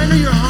surrender your heart.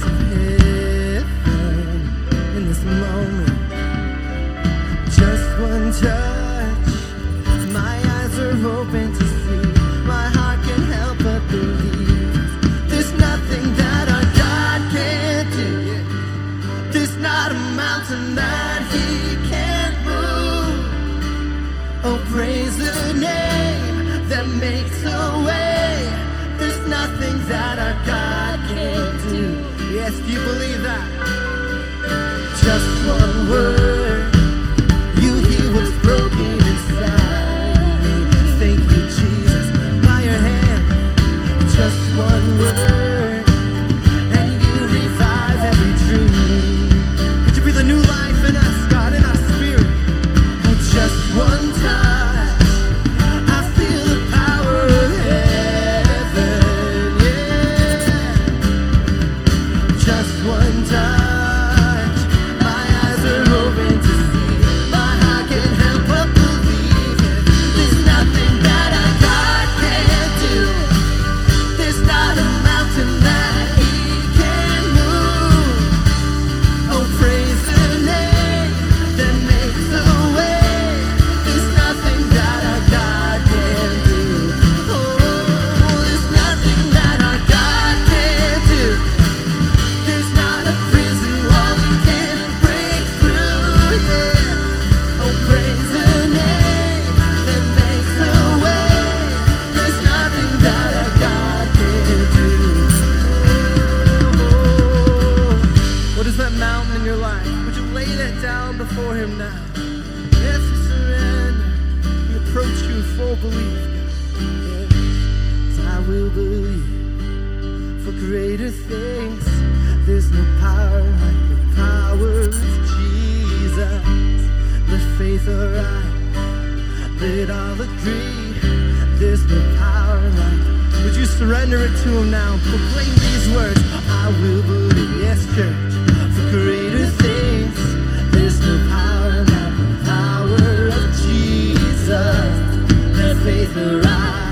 The faith arise.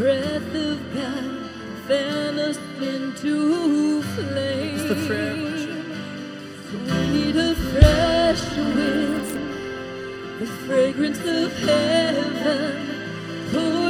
breath of God fan us into flame. The fresh. We need a fresh wind, the fragrance of heaven. Pour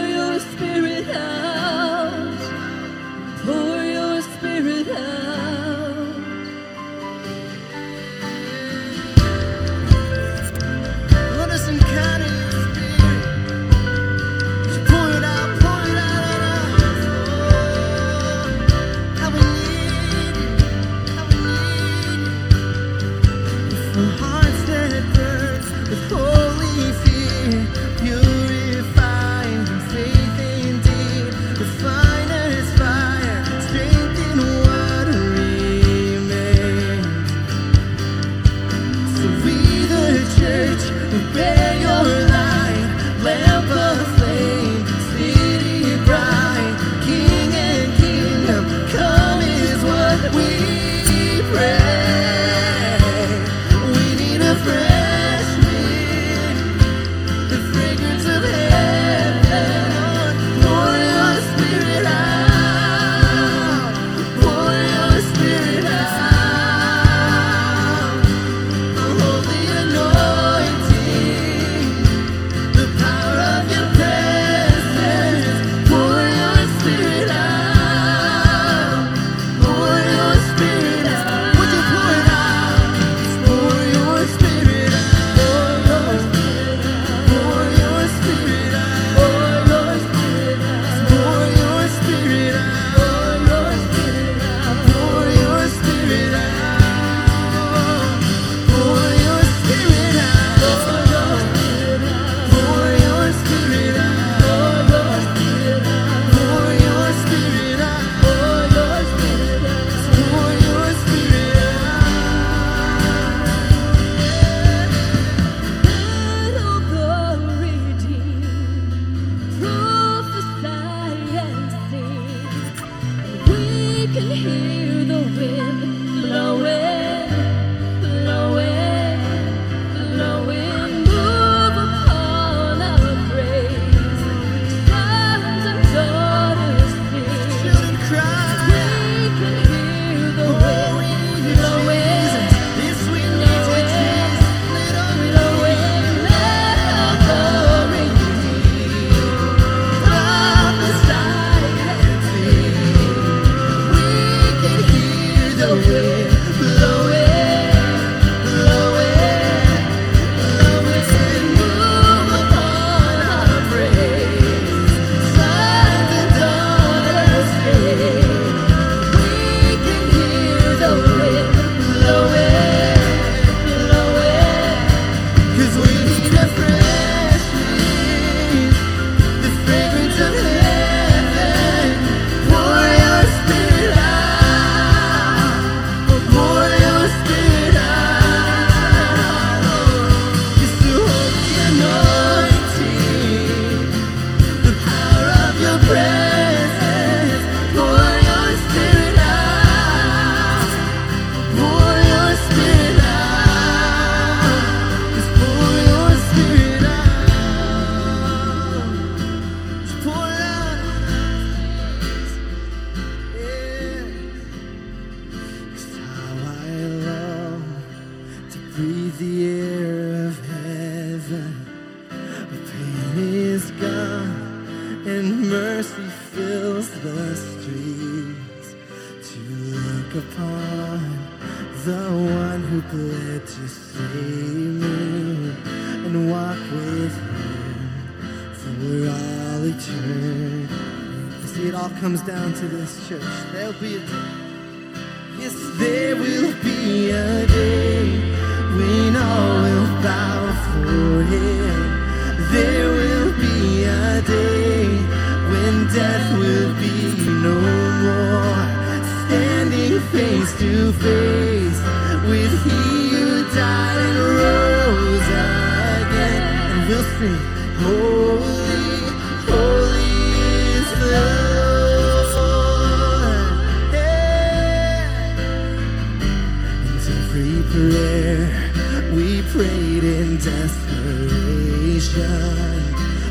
desperation,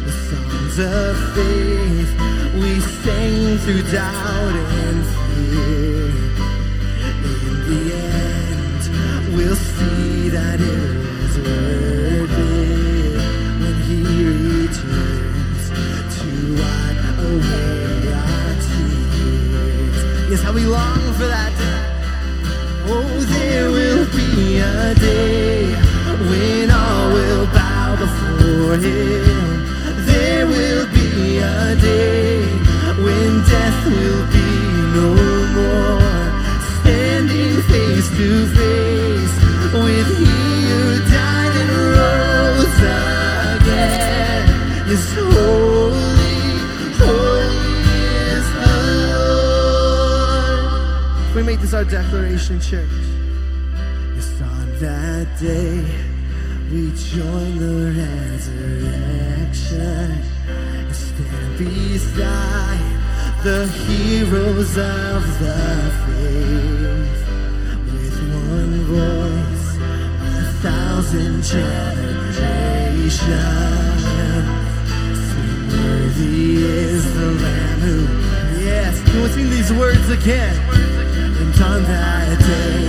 the songs of faith we sing through doubt and fear. beside the heroes of the faith. With one voice, a thousand generations. Sweet worthy is the Lamb who, yes, can we sing these words again? And on that day,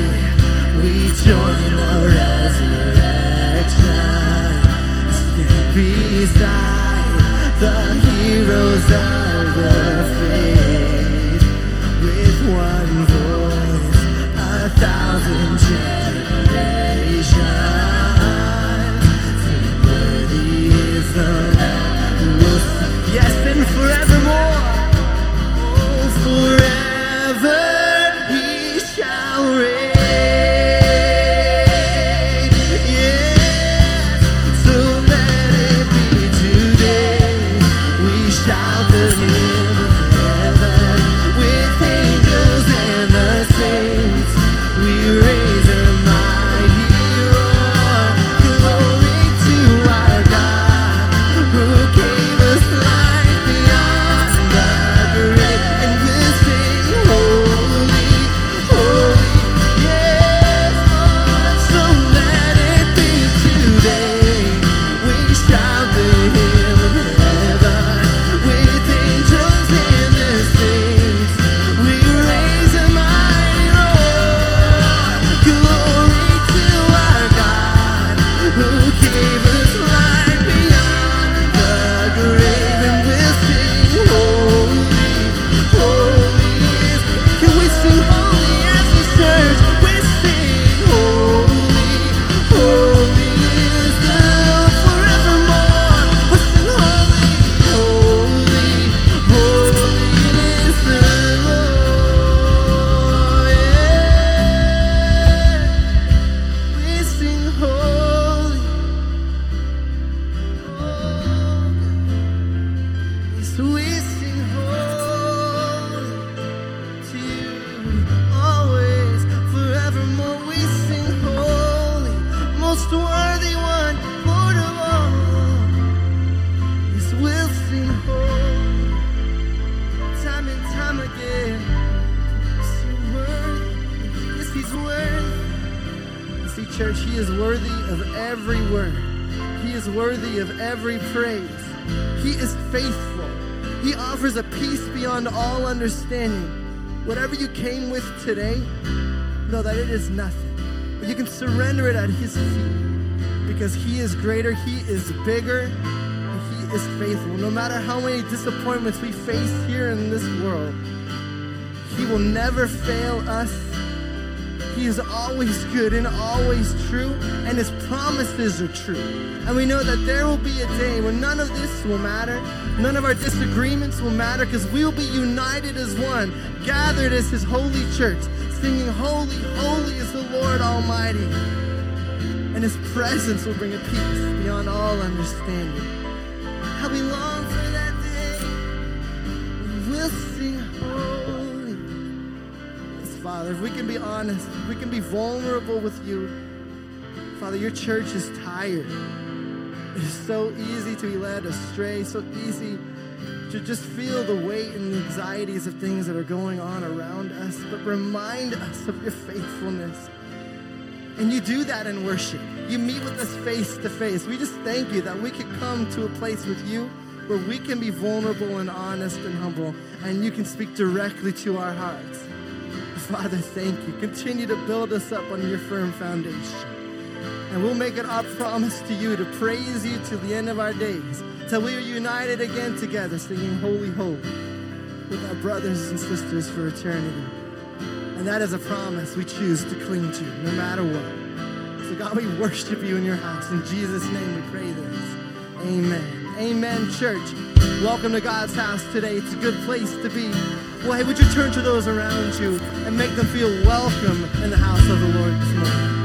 we join our resurrection. Stand beside the heroes of the faith. With one voice, a thousand generations. Yes, and forevermore. Oh, forever. Disappointments we face here in this world, He will never fail us. He is always good and always true, and His promises are true. And we know that there will be a day when none of this will matter, none of our disagreements will matter, because we will be united as one, gathered as His holy church, singing, Holy, holy is the Lord Almighty. And His presence will bring a peace beyond all understanding. Father, if we can be honest, if we can be vulnerable with you, Father, your church is tired. It is so easy to be led astray, so easy to just feel the weight and anxieties of things that are going on around us, but remind us of your faithfulness. And you do that in worship. You meet with us face to face. We just thank you that we can come to a place with you where we can be vulnerable and honest and humble, and you can speak directly to our hearts. Father, thank you. Continue to build us up on your firm foundation. And we'll make it our promise to you to praise you to the end of our days, till we are united again together, singing Holy, Holy with our brothers and sisters for eternity. And that is a promise we choose to cling to no matter what. So, God, we worship you in your house. In Jesus' name we pray this. Amen. Amen, church. Welcome to God's house today. It's a good place to be. Hey, would you turn to those around you and make them feel welcome in the house of the Lord this morning?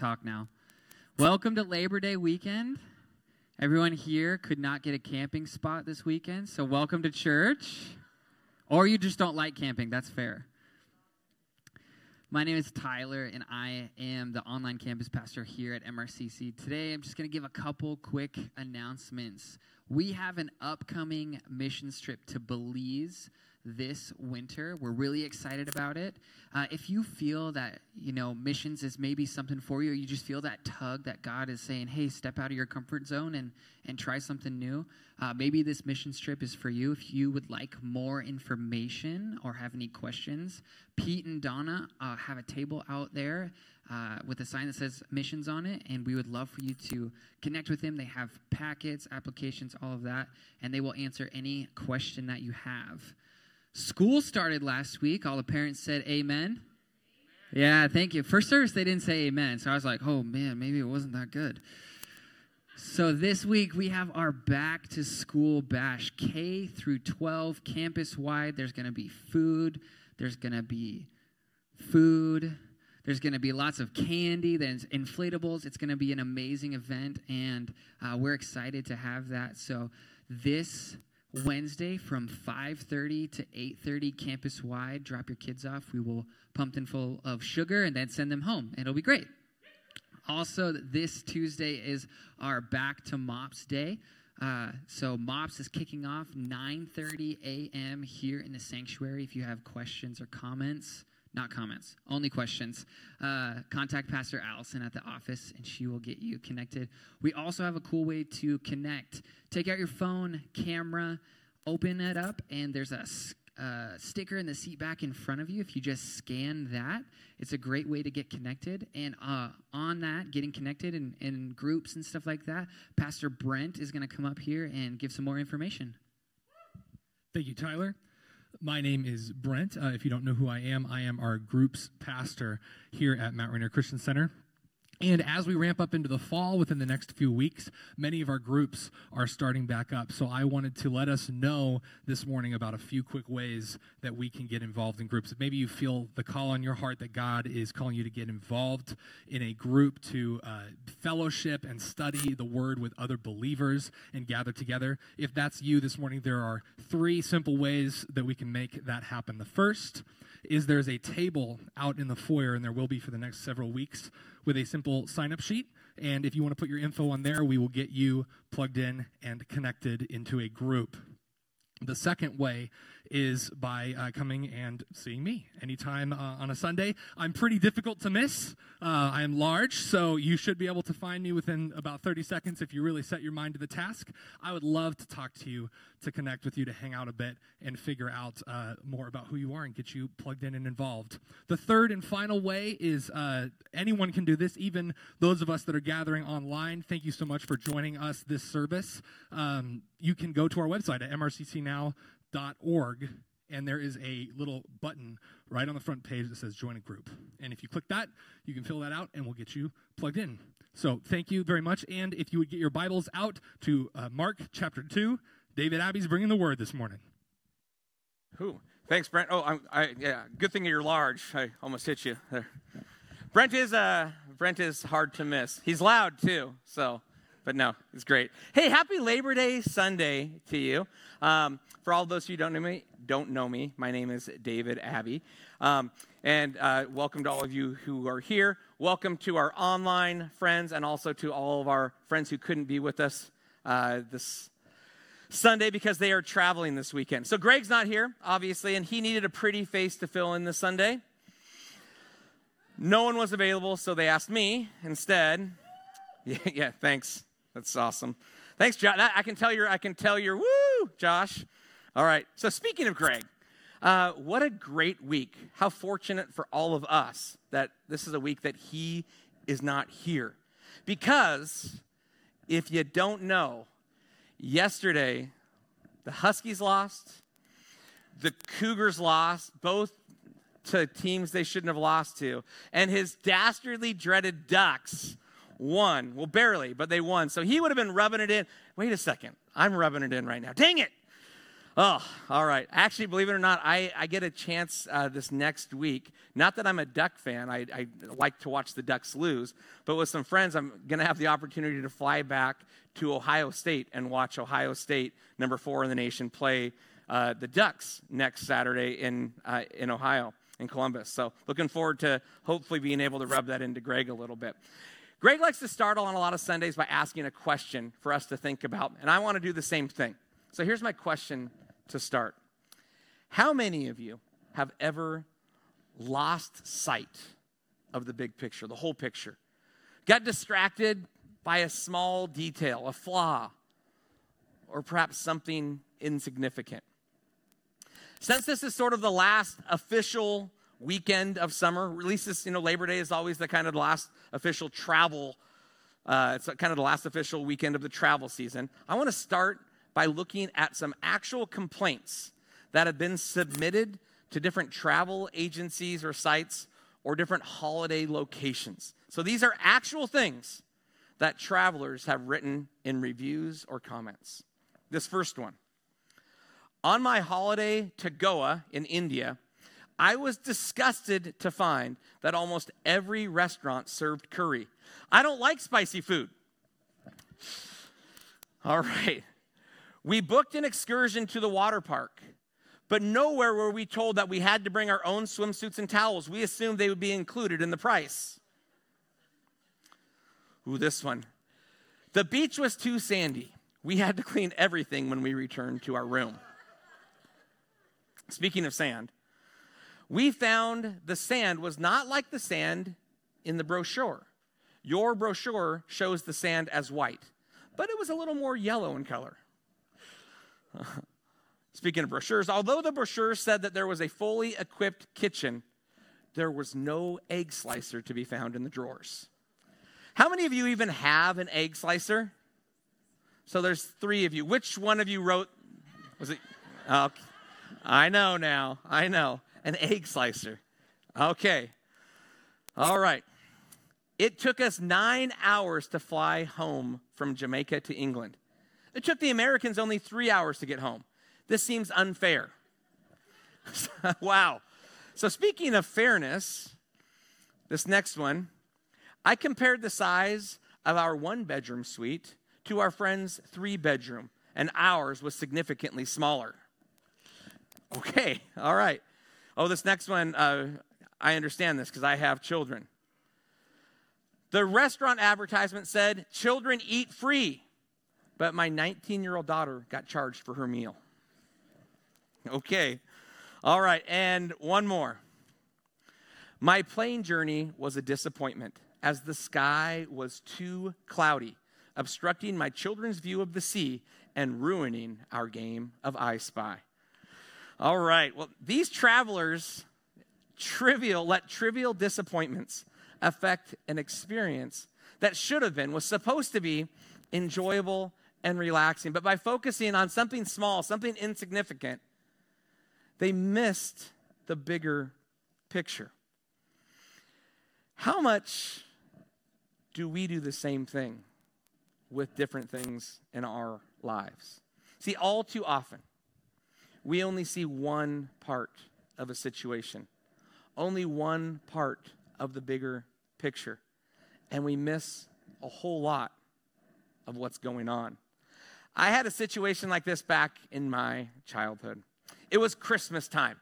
Talk now. Welcome to Labor Day weekend. Everyone here could not get a camping spot this weekend, so welcome to church. Or you just don't like camping, that's fair. My name is Tyler, and I am the online campus pastor here at MRCC. Today, I'm just going to give a couple quick announcements. We have an upcoming missions trip to Belize this winter. We're really excited about it. Uh, if you feel that you know missions is maybe something for you, or you just feel that tug that God is saying, "Hey, step out of your comfort zone and and try something new," uh, maybe this missions trip is for you. If you would like more information or have any questions, Pete and Donna uh, have a table out there uh, with a sign that says missions on it, and we would love for you to connect with them. They have packets, applications, all of that, and they will answer any question that you have. School started last week. All the parents said amen. Yeah, thank you. First service, they didn't say amen. So I was like, oh man, maybe it wasn't that good. So this week we have our back to school bash, K through 12, campus wide. There's going to be food, there's going to be food, there's going to be lots of candy, there's inflatables. It's going to be an amazing event, and uh, we're excited to have that. So this Wednesday from 5:30 to 8:30 campus wide, drop your kids off. We will pump them full of sugar and then send them home. It'll be great. Also, this Tuesday is our Back to Mops Day. Uh, so Mops is kicking off 9:30 a.m. here in the sanctuary. If you have questions or comments, not comments, only questions, uh, contact Pastor Allison at the office, and she will get you connected. We also have a cool way to connect. Take out your phone, camera, open it up, and there's a uh, sticker in the seat back in front of you. If you just scan that, it's a great way to get connected. And uh, on that, getting connected in, in groups and stuff like that, Pastor Brent is going to come up here and give some more information. Thank you, Tyler. My name is Brent. Uh, if you don't know who I am, I am our group's pastor here at Mount Rainier Christian Center. And as we ramp up into the fall within the next few weeks, many of our groups are starting back up. So I wanted to let us know this morning about a few quick ways that we can get involved in groups. Maybe you feel the call on your heart that God is calling you to get involved in a group to uh, fellowship and study the word with other believers and gather together. If that's you this morning, there are three simple ways that we can make that happen. The first is there's a table out in the foyer, and there will be for the next several weeks with a simple sign up sheet. And if you want to put your info on there, we will get you plugged in and connected into a group. The second way is by uh, coming and seeing me anytime uh, on a Sunday. I'm pretty difficult to miss. Uh, I am large, so you should be able to find me within about 30 seconds if you really set your mind to the task. I would love to talk to you, to connect with you, to hang out a bit, and figure out uh, more about who you are and get you plugged in and involved. The third and final way is uh, anyone can do this, even those of us that are gathering online. Thank you so much for joining us this service. Um, you can go to our website at mrccnow.com org, and there is a little button right on the front page that says join a group. And if you click that, you can fill that out and we'll get you plugged in. So thank you very much. And if you would get your Bibles out to uh, Mark chapter 2, David Abbey's bringing the word this morning. Who? Thanks, Brent. Oh, I'm, I, yeah. Good thing you're large. I almost hit you there. Brent is uh, Brent is hard to miss. He's loud too. So but no, it's great. Hey, happy Labor Day Sunday to you. Um, for all those who don't know me, don't know me, my name is David Abbey, um, and uh, welcome to all of you who are here. Welcome to our online friends, and also to all of our friends who couldn't be with us uh, this Sunday because they are traveling this weekend. So Greg's not here, obviously, and he needed a pretty face to fill in this Sunday. No one was available, so they asked me instead. Yeah, yeah thanks. That's awesome. Thanks, Josh. I can tell you're, I can tell you're, woo, Josh. All right. So speaking of Greg, uh, what a great week. How fortunate for all of us that this is a week that he is not here. Because if you don't know, yesterday the Huskies lost, the Cougars lost, both to teams they shouldn't have lost to, and his dastardly dreaded Ducks won. Well, barely, but they won. So he would have been rubbing it in. Wait a second. I'm rubbing it in right now. Dang it. Oh, all right. Actually, believe it or not, I, I get a chance uh, this next week. Not that I'm a Duck fan, I, I like to watch the Ducks lose, but with some friends, I'm going to have the opportunity to fly back to Ohio State and watch Ohio State, number four in the nation, play uh, the Ducks next Saturday in, uh, in Ohio, in Columbus. So, looking forward to hopefully being able to rub that into Greg a little bit. Greg likes to start on a lot of Sundays by asking a question for us to think about, and I want to do the same thing. So here's my question to start How many of you have ever lost sight of the big picture, the whole picture? Got distracted by a small detail, a flaw, or perhaps something insignificant? Since this is sort of the last official weekend of summer. At least this, you know, Labor Day is always the kind of last official travel. Uh, it's kind of the last official weekend of the travel season. I want to start by looking at some actual complaints that have been submitted to different travel agencies or sites or different holiday locations. So these are actual things that travelers have written in reviews or comments. This first one. On my holiday to Goa in India, I was disgusted to find that almost every restaurant served curry. I don't like spicy food. All right. We booked an excursion to the water park, but nowhere were we told that we had to bring our own swimsuits and towels. We assumed they would be included in the price. Ooh, this one. The beach was too sandy. We had to clean everything when we returned to our room. Speaking of sand, we found the sand was not like the sand in the brochure. Your brochure shows the sand as white, but it was a little more yellow in color. Speaking of brochures, although the brochure said that there was a fully equipped kitchen, there was no egg slicer to be found in the drawers. How many of you even have an egg slicer? So there's three of you. Which one of you wrote? Was it? I know now. I know an egg slicer. Okay. All right. It took us nine hours to fly home from Jamaica to England. It took the Americans only three hours to get home. This seems unfair. wow. So, speaking of fairness, this next one, I compared the size of our one bedroom suite to our friend's three bedroom, and ours was significantly smaller. Okay, all right. Oh, this next one, uh, I understand this because I have children. The restaurant advertisement said, Children eat free, but my 19 year old daughter got charged for her meal. Okay, all right, and one more. My plane journey was a disappointment as the sky was too cloudy, obstructing my children's view of the sea and ruining our game of I Spy. All right, well, these travelers trivial let trivial disappointments affect an experience that should have been was supposed to be enjoyable and relaxing. But by focusing on something small something insignificant they missed the bigger picture. How much do we do the same thing with different things in our lives? See, all too often, we only see one part of a situation, only one part of the bigger picture, and we miss a whole lot of what's going on. I had a situation like this back in my childhood. It was Christmas time.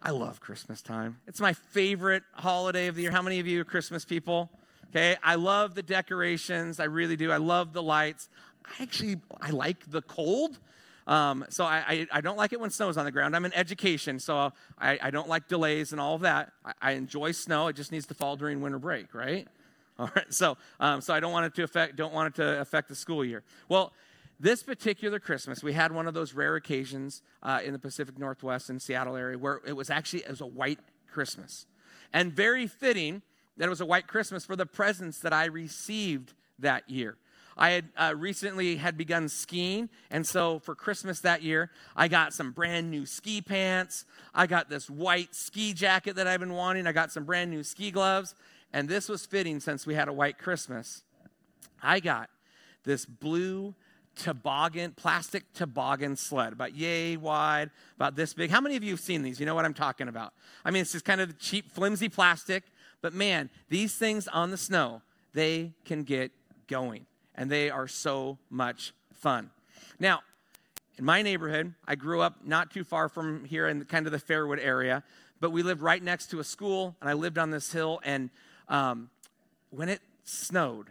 I love Christmas time. It's my favorite holiday of the year. How many of you are Christmas people? Okay, I love the decorations. I really do. I love the lights. I actually I like the cold. Um, so I, I, I, don't like it when snow's on the ground. I'm in education, so I, I don't like delays and all of that. I, I, enjoy snow. It just needs to fall during winter break, right? All right. So um, so I don't want it to affect don't want it to affect the school year. Well, this particular Christmas, we had one of those rare occasions uh, in the Pacific Northwest and Seattle area where it was actually it was a white Christmas, and very fitting that it was a white Christmas for the presents that I received that year. I had uh, recently had begun skiing, and so for Christmas that year, I got some brand new ski pants. I got this white ski jacket that I've been wanting. I got some brand new ski gloves, and this was fitting since we had a white Christmas. I got this blue toboggan, plastic toboggan sled, about yay wide, about this big. How many of you have seen these? You know what I'm talking about. I mean, it's just kind of cheap, flimsy plastic, but man, these things on the snow, they can get going, and they are so much fun. Now, in my neighborhood, I grew up not too far from here in kind of the Fairwood area, but we lived right next to a school, and I lived on this hill. And um, when it snowed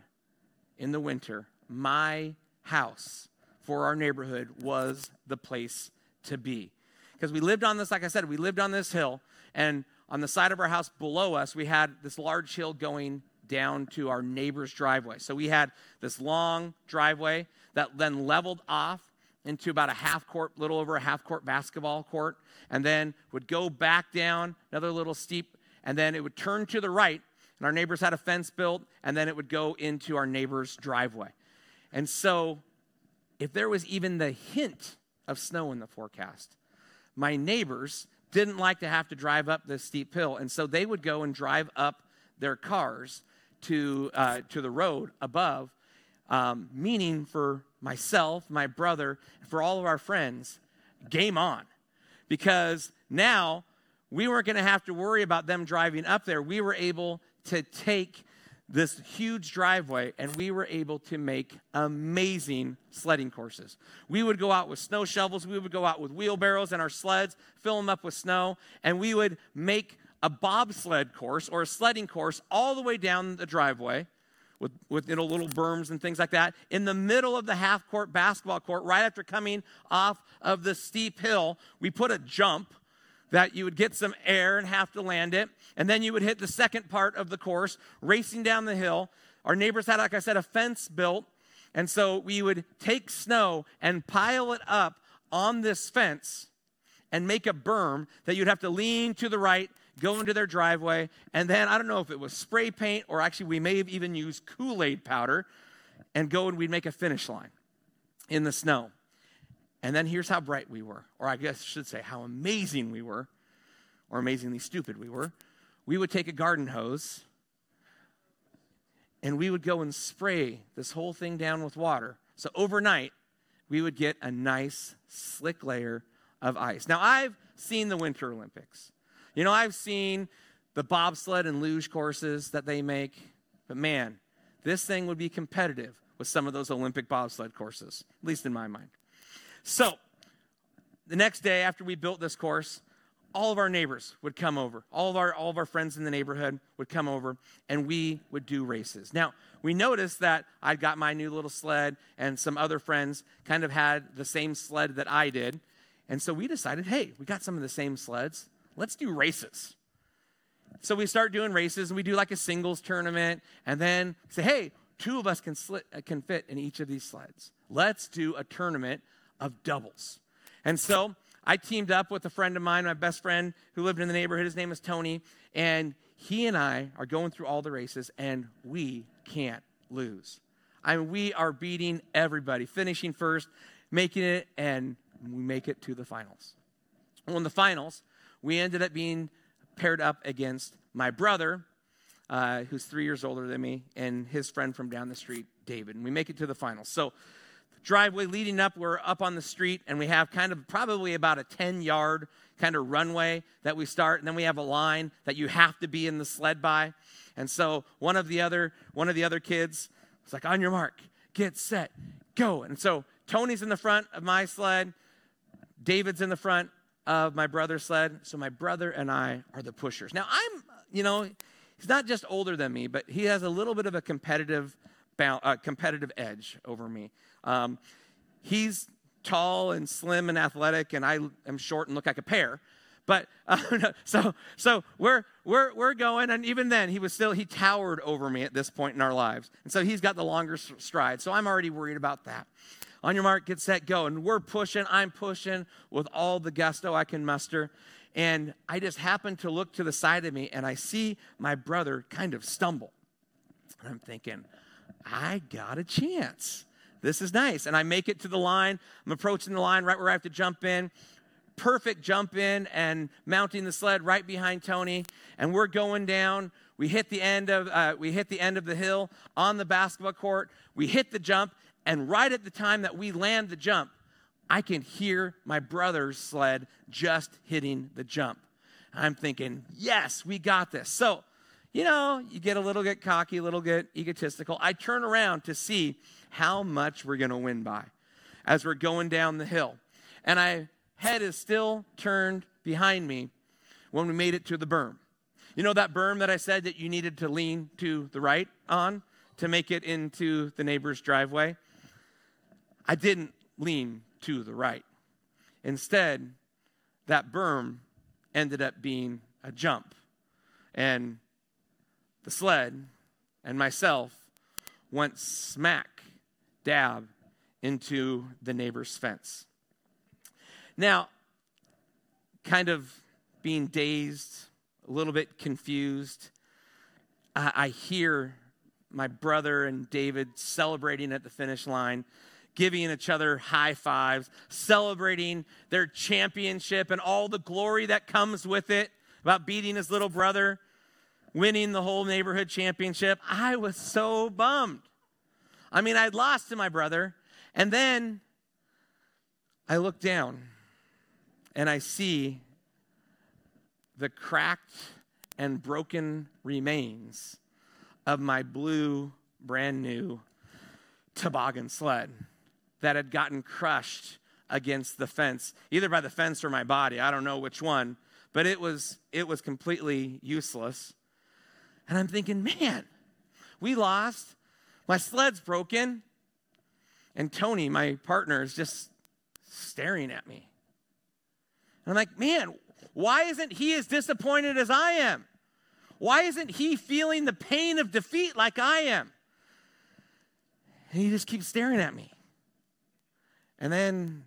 in the winter, my house for our neighborhood was the place to be. Because we lived on this, like I said, we lived on this hill, and on the side of our house below us, we had this large hill going down to our neighbor's driveway. So we had this long driveway that then leveled off into about a half court, little over a half court basketball court, and then would go back down another little steep, and then it would turn to the right. And our neighbors had a fence built, and then it would go into our neighbor's driveway. And so, if there was even the hint of snow in the forecast, my neighbors didn't like to have to drive up this steep hill. And so they would go and drive up their cars to, uh, to the road above, um, meaning for myself, my brother, for all of our friends, game on. Because now we weren't going to have to worry about them driving up there. We were able to take this huge driveway and we were able to make amazing sledding courses. We would go out with snow shovels, we would go out with wheelbarrows and our sleds, fill them up with snow, and we would make a bobsled course or a sledding course all the way down the driveway with, with you know, little berms and things like that in the middle of the half court basketball court right after coming off of the steep hill we put a jump that you would get some air and have to land it. And then you would hit the second part of the course, racing down the hill. Our neighbors had, like I said, a fence built. And so we would take snow and pile it up on this fence and make a berm that you'd have to lean to the right, go into their driveway. And then I don't know if it was spray paint or actually we may have even used Kool Aid powder and go and we'd make a finish line in the snow. And then here's how bright we were, or I guess I should say how amazing we were, or amazingly stupid we were. We would take a garden hose and we would go and spray this whole thing down with water. So overnight, we would get a nice, slick layer of ice. Now, I've seen the Winter Olympics. You know, I've seen the bobsled and luge courses that they make, but man, this thing would be competitive with some of those Olympic bobsled courses, at least in my mind. So, the next day after we built this course, all of our neighbors would come over. All of our all of our friends in the neighborhood would come over and we would do races. Now, we noticed that I'd got my new little sled and some other friends kind of had the same sled that I did. And so we decided, hey, we got some of the same sleds. Let's do races. So we start doing races and we do like a singles tournament and then say, hey, two of us can, slit, uh, can fit in each of these sleds. Let's do a tournament of doubles. And so I teamed up with a friend of mine, my best friend who lived in the neighborhood. His name is Tony. And he and I are going through all the races, and we can't lose. I mean, we are beating everybody, finishing first, making it, and we make it to the finals. Well, in the finals, we ended up being paired up against my brother, uh, who's three years older than me, and his friend from down the street, David. And we make it to the finals. So driveway leading up. We're up on the street, and we have kind of probably about a 10 yard kind of runway that we start, and then we have a line that you have to be in the sled by. And so one of the other one of the other kids was like, "On your mark, get set, go!" And so Tony's in the front of my sled, David's in the front of my brother's sled. So my brother and I are the pushers. Now I'm, you know, he's not just older than me, but he has a little bit of a competitive uh, competitive edge over me. Um, he's tall and slim and athletic, and I am short and look like a pear. But uh, so so we're we're we're going, and even then he was still he towered over me at this point in our lives, and so he's got the longer stride. So I'm already worried about that. On your mark, get set, go, and we're pushing. I'm pushing with all the gusto I can muster, and I just happen to look to the side of me, and I see my brother kind of stumble, and I'm thinking, I got a chance. This is nice. And I make it to the line. I'm approaching the line right where I have to jump in. Perfect jump in and mounting the sled right behind Tony. And we're going down. We hit the end of uh, we hit the end of the hill on the basketball court. We hit the jump, and right at the time that we land the jump, I can hear my brother's sled just hitting the jump. I'm thinking, yes, we got this. So you know, you get a little bit cocky, a little bit egotistical. I turn around to see how much we're going to win by as we're going down the hill. And my head is still turned behind me when we made it to the berm. You know that berm that I said that you needed to lean to the right on to make it into the neighbor's driveway? I didn't lean to the right. Instead, that berm ended up being a jump. And the sled and myself went smack dab into the neighbor's fence. Now, kind of being dazed, a little bit confused, I, I hear my brother and David celebrating at the finish line, giving each other high fives, celebrating their championship and all the glory that comes with it about beating his little brother winning the whole neighborhood championship. I was so bummed. I mean, I'd lost to my brother, and then I look down and I see the cracked and broken remains of my blue, brand new toboggan sled that had gotten crushed against the fence, either by the fence or my body. I don't know which one, but it was it was completely useless. And I'm thinking, man, we lost. My sled's broken. And Tony, my partner, is just staring at me. And I'm like, man, why isn't he as disappointed as I am? Why isn't he feeling the pain of defeat like I am? And he just keeps staring at me. And then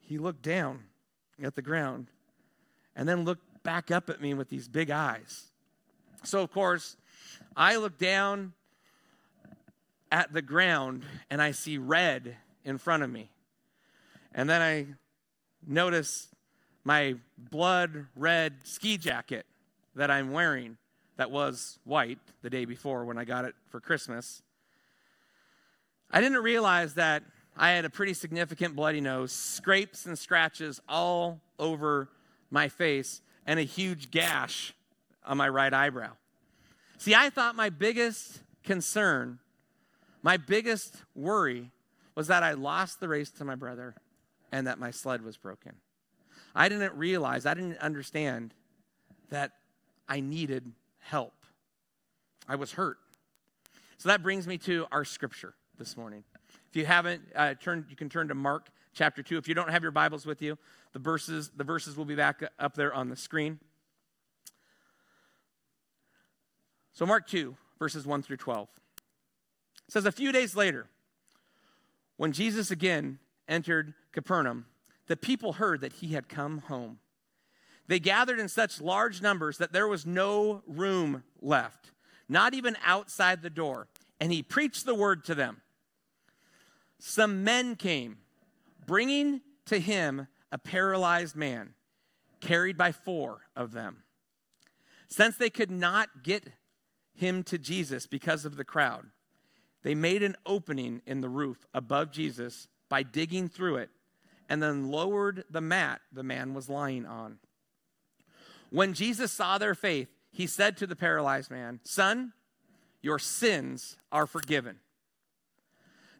he looked down at the ground and then looked back up at me with these big eyes. So, of course, I look down at the ground and I see red in front of me. And then I notice my blood red ski jacket that I'm wearing that was white the day before when I got it for Christmas. I didn't realize that I had a pretty significant bloody nose, scrapes and scratches all over my face, and a huge gash on my right eyebrow. See, I thought my biggest concern, my biggest worry, was that I lost the race to my brother and that my sled was broken. I didn't realize, I didn't understand that I needed help. I was hurt. So that brings me to our scripture this morning. If you haven't uh, turned, you can turn to Mark chapter 2. If you don't have your Bibles with you, the verses, the verses will be back up there on the screen. So, Mark 2, verses 1 through 12. It says, A few days later, when Jesus again entered Capernaum, the people heard that he had come home. They gathered in such large numbers that there was no room left, not even outside the door, and he preached the word to them. Some men came, bringing to him a paralyzed man, carried by four of them. Since they could not get him to Jesus because of the crowd, they made an opening in the roof above Jesus by digging through it and then lowered the mat the man was lying on. When Jesus saw their faith, he said to the paralyzed man, Son, your sins are forgiven.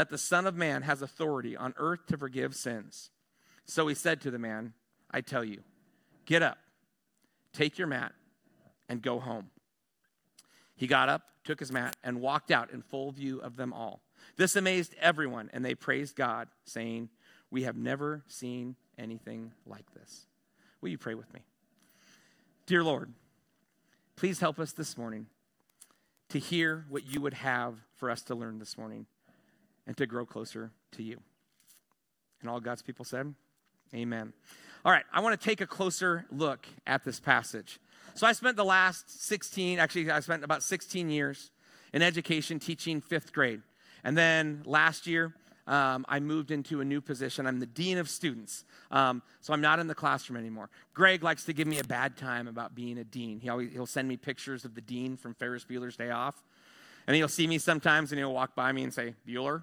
that the Son of Man has authority on earth to forgive sins. So he said to the man, I tell you, get up, take your mat, and go home. He got up, took his mat, and walked out in full view of them all. This amazed everyone, and they praised God, saying, We have never seen anything like this. Will you pray with me? Dear Lord, please help us this morning to hear what you would have for us to learn this morning and to grow closer to you. And all God's people said, Amen. All right, I want to take a closer look at this passage. So I spent the last 16, actually, I spent about 16 years in education teaching fifth grade. And then last year, um, I moved into a new position. I'm the dean of students, um, so I'm not in the classroom anymore. Greg likes to give me a bad time about being a dean. He always, he'll send me pictures of the dean from Ferris Bueller's Day Off, and he'll see me sometimes and he'll walk by me and say, Bueller,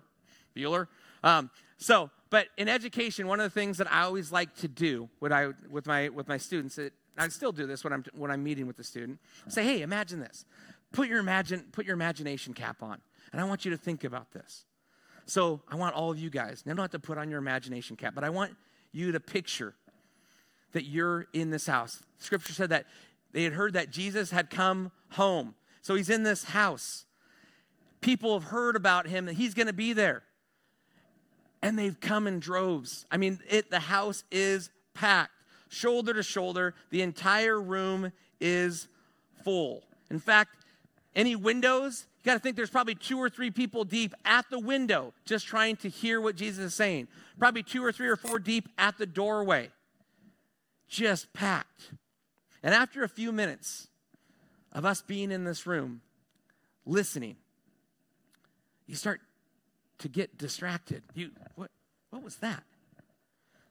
Bueller. Um, so, but in education, one of the things that I always like to do with, I, with, my, with my students, it, I still do this when I'm, when I'm meeting with the student, say, hey, imagine this. Put your, imagine, put your imagination cap on, and I want you to think about this. So I want all of you guys, you don't to put on your imagination cap, but I want you to picture that you're in this house. Scripture said that they had heard that Jesus had come home. So he's in this house. People have heard about him that he's going to be there. And they've come in droves. I mean, it the house is packed, shoulder to shoulder. The entire room is full. In fact, any windows, you got to think there's probably two or three people deep at the window just trying to hear what Jesus is saying. Probably two or three or four deep at the doorway, just packed. And after a few minutes of us being in this room, listening, you start to get distracted. You what what was that?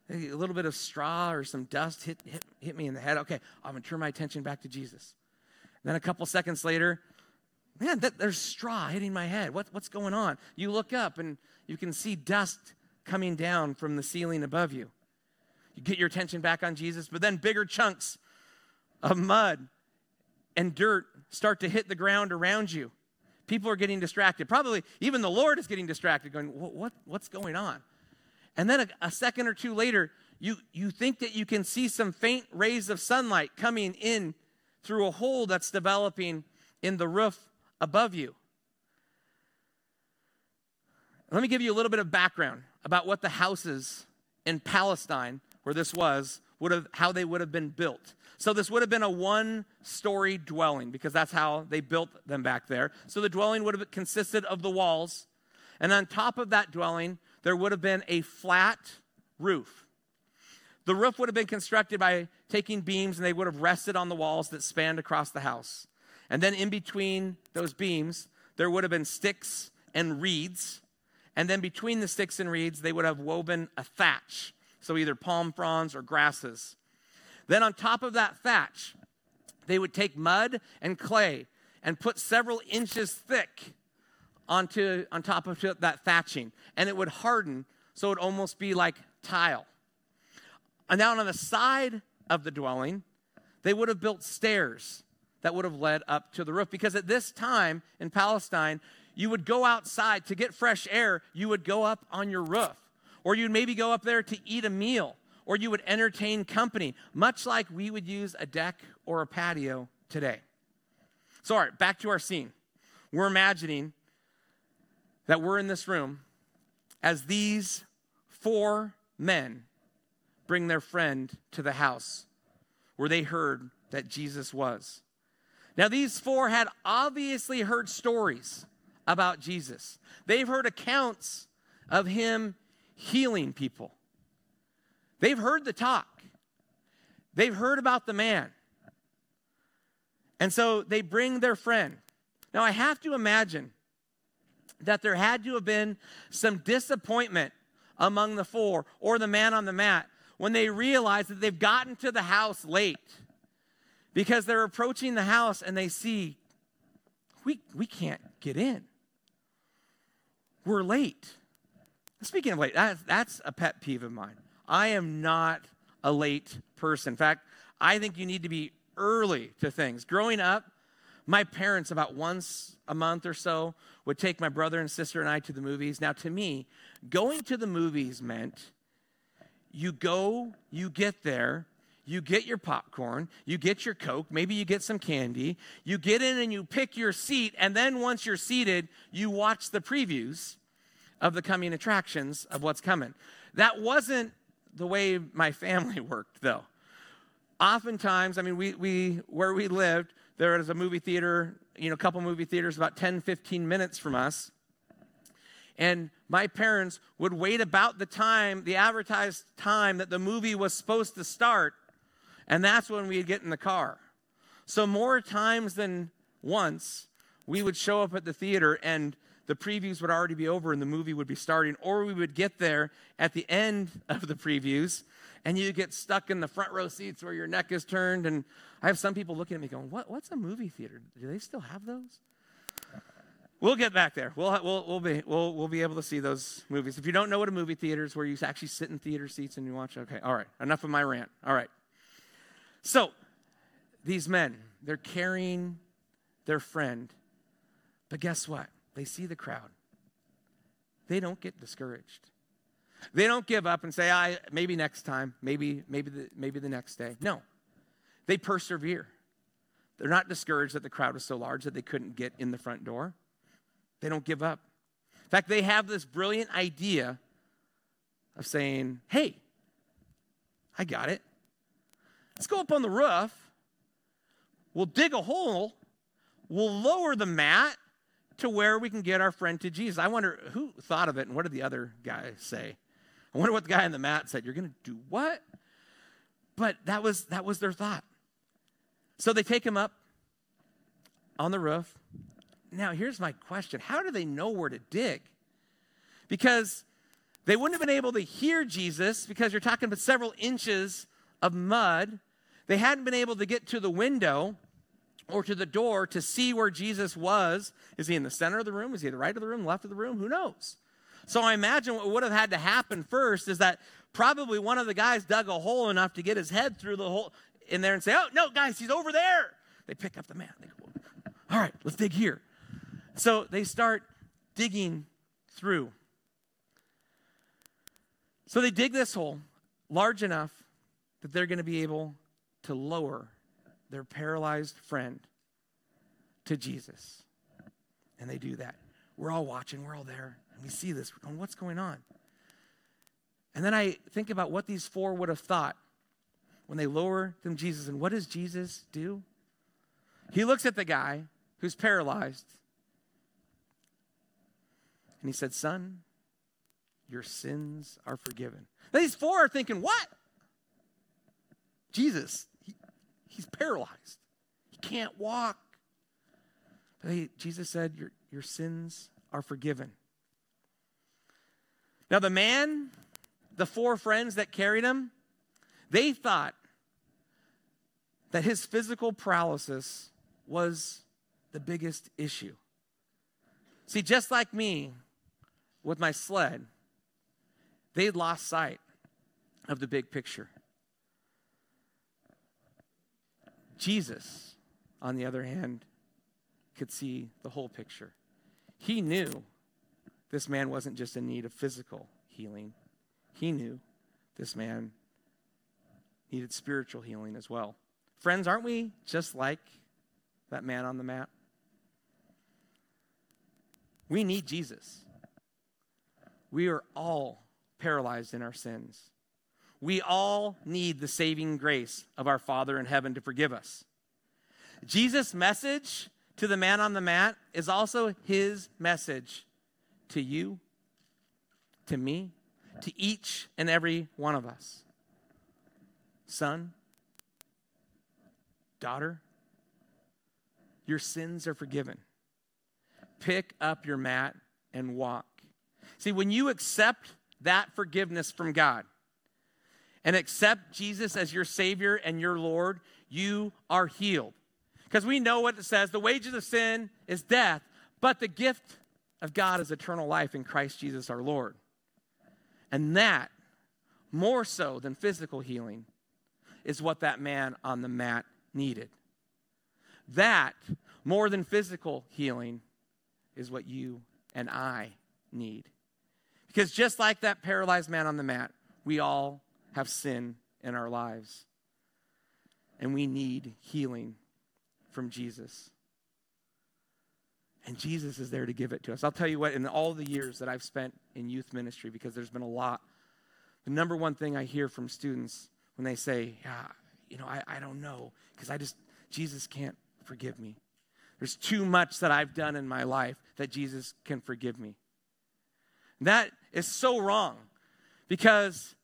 A little bit of straw or some dust hit, hit, hit me in the head. Okay, I'm gonna turn my attention back to Jesus. Then a couple seconds later, man, that, there's straw hitting my head. What, what's going on? You look up and you can see dust coming down from the ceiling above you. You get your attention back on Jesus, but then bigger chunks of mud and dirt start to hit the ground around you. People are getting distracted. Probably even the Lord is getting distracted, going, what, what what's going on? And then a, a second or two later, you, you think that you can see some faint rays of sunlight coming in through a hole that's developing in the roof above you. Let me give you a little bit of background about what the houses in Palestine, where this was, would have how they would have been built. So this would have been a one-story dwelling because that's how they built them back there. So the dwelling would have consisted of the walls, and on top of that dwelling there would have been a flat roof. The roof would have been constructed by taking beams and they would have rested on the walls that spanned across the house. And then in between those beams, there would have been sticks and reeds. And then between the sticks and reeds, they would have woven a thatch. So either palm fronds or grasses. Then on top of that thatch, they would take mud and clay and put several inches thick onto on top of that thatching. And it would harden so it would almost be like tile. And down on the side of the dwelling, they would have built stairs that would have led up to the roof. Because at this time in Palestine, you would go outside to get fresh air, you would go up on your roof. Or you'd maybe go up there to eat a meal, or you would entertain company, much like we would use a deck or a patio today. So, all right, back to our scene. We're imagining that we're in this room as these four men bring their friend to the house where they heard that Jesus was. Now, these four had obviously heard stories about Jesus, they've heard accounts of him healing people. They've heard the talk, they've heard about the man. And so they bring their friend. Now, I have to imagine that there had to have been some disappointment among the four or the man on the mat when they realize that they've gotten to the house late because they're approaching the house and they see we, we can't get in. We're late. Speaking of late, that's, that's a pet peeve of mine. I am not a late person. In fact, I think you need to be early to things. Growing up, my parents, about once a month or so, would take my brother and sister and I to the movies. Now, to me, going to the movies meant you go, you get there, you get your popcorn, you get your Coke, maybe you get some candy, you get in and you pick your seat, and then once you're seated, you watch the previews of the coming attractions of what's coming. That wasn't the way my family worked, though. Oftentimes, I mean, we, we where we lived, there was a movie theater, you know, a couple movie theaters about 10, 15 minutes from us. And my parents would wait about the time, the advertised time that the movie was supposed to start, and that's when we'd get in the car. So, more times than once, we would show up at the theater and the previews would already be over and the movie would be starting, or we would get there at the end of the previews and you get stuck in the front row seats where your neck is turned. And I have some people looking at me going, what, What's a movie theater? Do they still have those? We'll get back there. We'll, we'll, we'll, be, we'll, we'll be able to see those movies. If you don't know what a movie theater is, where you actually sit in theater seats and you watch, okay, all right, enough of my rant. All right. So, these men, they're carrying their friend. But guess what? They see the crowd. They don't get discouraged. They don't give up and say, "I maybe next time, maybe maybe the, maybe the next day." No. They persevere. They're not discouraged that the crowd was so large that they couldn't get in the front door. They don't give up. In fact, they have this brilliant idea of saying, hey, I got it. Let's go up on the roof. We'll dig a hole. We'll lower the mat to where we can get our friend to Jesus. I wonder who thought of it and what did the other guy say? I wonder what the guy in the mat said. You're going to do what? But that was that was their thought. So they take him up on the roof. Now, here's my question How do they know where to dig? Because they wouldn't have been able to hear Jesus because you're talking about several inches of mud. They hadn't been able to get to the window or to the door to see where Jesus was. Is he in the center of the room? Is he at the right of the room, left of the room? Who knows? So I imagine what would have had to happen first is that probably one of the guys dug a hole enough to get his head through the hole in there and say, Oh, no, guys, he's over there. They pick up the mat. They go, All right, let's dig here. So they start digging through. So they dig this hole large enough that they're going to be able to lower their paralyzed friend to Jesus. And they do that. We're all watching, we're all there, and we see this. We're going, what's going on? And then I think about what these four would have thought when they lower them Jesus. And what does Jesus do? He looks at the guy who's paralyzed and he said, Son, your sins are forgiven. These four are thinking, What? Jesus, he's paralyzed. He can't walk. But Jesus said, your, your sins are forgiven. Now, the man, the four friends that carried him, they thought that his physical paralysis was the biggest issue. See, just like me with my sled, they lost sight of the big picture. Jesus, on the other hand, could see the whole picture. He knew this man wasn't just in need of physical healing, he knew this man needed spiritual healing as well. Friends, aren't we just like that man on the mat? We need Jesus. We are all paralyzed in our sins. We all need the saving grace of our Father in heaven to forgive us. Jesus' message to the man on the mat is also his message to you, to me, to each and every one of us. Son, daughter, your sins are forgiven. Pick up your mat and walk. See, when you accept that forgiveness from God, and accept Jesus as your Savior and your Lord, you are healed. Because we know what it says the wages of sin is death, but the gift of God is eternal life in Christ Jesus our Lord. And that, more so than physical healing, is what that man on the mat needed. That, more than physical healing, is what you and I need. Because just like that paralyzed man on the mat, we all have sin in our lives. And we need healing from Jesus. And Jesus is there to give it to us. I'll tell you what, in all the years that I've spent in youth ministry, because there's been a lot, the number one thing I hear from students when they say, Yeah, you know, I, I don't know, because I just, Jesus can't forgive me. There's too much that I've done in my life that Jesus can forgive me. That is so wrong because